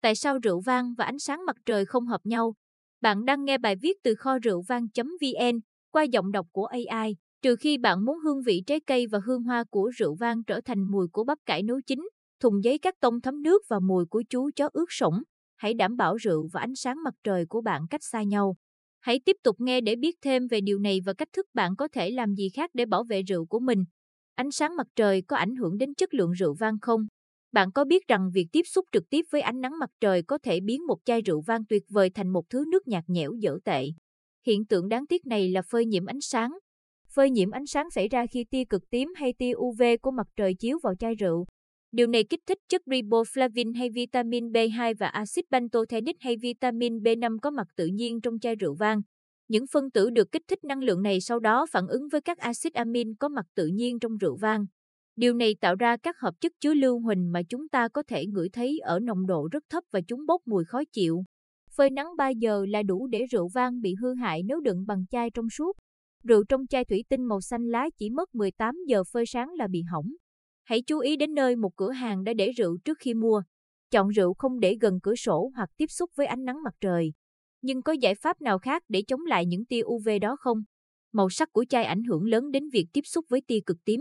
Tại sao rượu vang và ánh sáng mặt trời không hợp nhau? Bạn đang nghe bài viết từ kho rượu vang.vn qua giọng đọc của AI. Trừ khi bạn muốn hương vị trái cây và hương hoa của rượu vang trở thành mùi của bắp cải nấu chín, thùng giấy cắt tông thấm nước và mùi của chú chó ướt sũng, hãy đảm bảo rượu và ánh sáng mặt trời của bạn cách xa nhau. Hãy tiếp tục nghe để biết thêm về điều này và cách thức bạn có thể làm gì khác để bảo vệ rượu của mình. Ánh sáng mặt trời có ảnh hưởng đến chất lượng rượu vang không? Bạn có biết rằng việc tiếp xúc trực tiếp với ánh nắng mặt trời có thể biến một chai rượu vang tuyệt vời thành một thứ nước nhạt nhẽo dở tệ? Hiện tượng đáng tiếc này là phơi nhiễm ánh sáng. Phơi nhiễm ánh sáng xảy ra khi tia cực tím hay tia UV của mặt trời chiếu vào chai rượu. Điều này kích thích chất riboflavin hay vitamin B2 và axit pantothenic hay vitamin B5 có mặt tự nhiên trong chai rượu vang. Những phân tử được kích thích năng lượng này sau đó phản ứng với các axit amin có mặt tự nhiên trong rượu vang. Điều này tạo ra các hợp chất chứa lưu huỳnh mà chúng ta có thể ngửi thấy ở nồng độ rất thấp và chúng bốc mùi khó chịu. Phơi nắng 3 giờ là đủ để rượu vang bị hư hại nếu đựng bằng chai trong suốt. Rượu trong chai thủy tinh màu xanh lá chỉ mất 18 giờ phơi sáng là bị hỏng. Hãy chú ý đến nơi một cửa hàng đã để rượu trước khi mua. Chọn rượu không để gần cửa sổ hoặc tiếp xúc với ánh nắng mặt trời. Nhưng có giải pháp nào khác để chống lại những tia UV đó không? Màu sắc của chai ảnh hưởng lớn đến việc tiếp xúc với tia cực tím.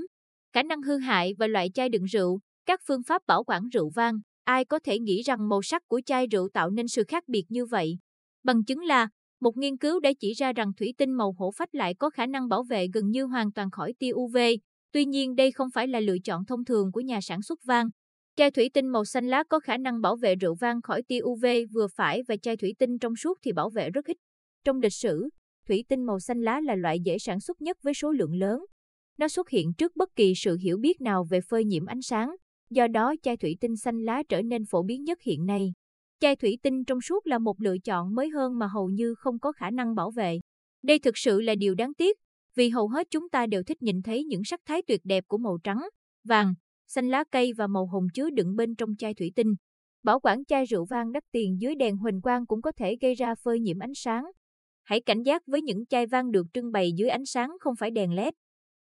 Khả năng hư hại và loại chai đựng rượu, các phương pháp bảo quản rượu vang. Ai có thể nghĩ rằng màu sắc của chai rượu tạo nên sự khác biệt như vậy? Bằng chứng là, một nghiên cứu đã chỉ ra rằng thủy tinh màu hổ phách lại có khả năng bảo vệ gần như hoàn toàn khỏi tia UV. Tuy nhiên đây không phải là lựa chọn thông thường của nhà sản xuất vang. Chai thủy tinh màu xanh lá có khả năng bảo vệ rượu vang khỏi tia UV vừa phải và chai thủy tinh trong suốt thì bảo vệ rất ít. Trong lịch sử, thủy tinh màu xanh lá là loại dễ sản xuất nhất với số lượng lớn. Nó xuất hiện trước bất kỳ sự hiểu biết nào về phơi nhiễm ánh sáng, do đó chai thủy tinh xanh lá trở nên phổ biến nhất hiện nay. Chai thủy tinh trong suốt là một lựa chọn mới hơn mà hầu như không có khả năng bảo vệ. Đây thực sự là điều đáng tiếc, vì hầu hết chúng ta đều thích nhìn thấy những sắc thái tuyệt đẹp của màu trắng, vàng, xanh lá cây và màu hồng chứa đựng bên trong chai thủy tinh. Bảo quản chai rượu vang đắt tiền dưới đèn huỳnh quang cũng có thể gây ra phơi nhiễm ánh sáng. Hãy cảnh giác với những chai vang được trưng bày dưới ánh sáng không phải đèn LED.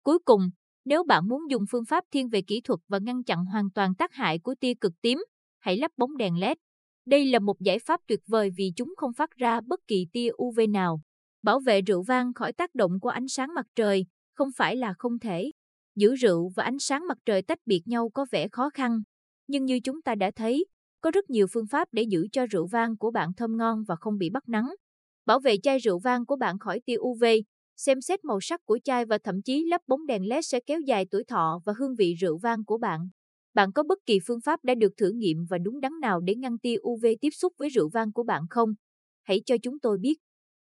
Cuối cùng, nếu bạn muốn dùng phương pháp thiên về kỹ thuật và ngăn chặn hoàn toàn tác hại của tia cực tím, hãy lắp bóng đèn LED. Đây là một giải pháp tuyệt vời vì chúng không phát ra bất kỳ tia UV nào. Bảo vệ rượu vang khỏi tác động của ánh sáng mặt trời không phải là không thể. Giữ rượu và ánh sáng mặt trời tách biệt nhau có vẻ khó khăn. Nhưng như chúng ta đã thấy, có rất nhiều phương pháp để giữ cho rượu vang của bạn thơm ngon và không bị bắt nắng. Bảo vệ chai rượu vang của bạn khỏi tia UV, xem xét màu sắc của chai và thậm chí lắp bóng đèn LED sẽ kéo dài tuổi thọ và hương vị rượu vang của bạn. Bạn có bất kỳ phương pháp đã được thử nghiệm và đúng đắn nào để ngăn tia UV tiếp xúc với rượu vang của bạn không? Hãy cho chúng tôi biết.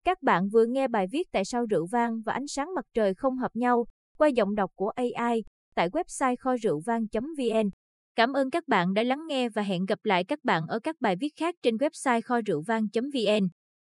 Các bạn vừa nghe bài viết tại sao rượu vang và ánh sáng mặt trời không hợp nhau qua giọng đọc của AI tại website kho rượu vang.vn. Cảm ơn các bạn đã lắng nghe và hẹn gặp lại các bạn ở các bài viết khác trên website kho rượu vang.vn.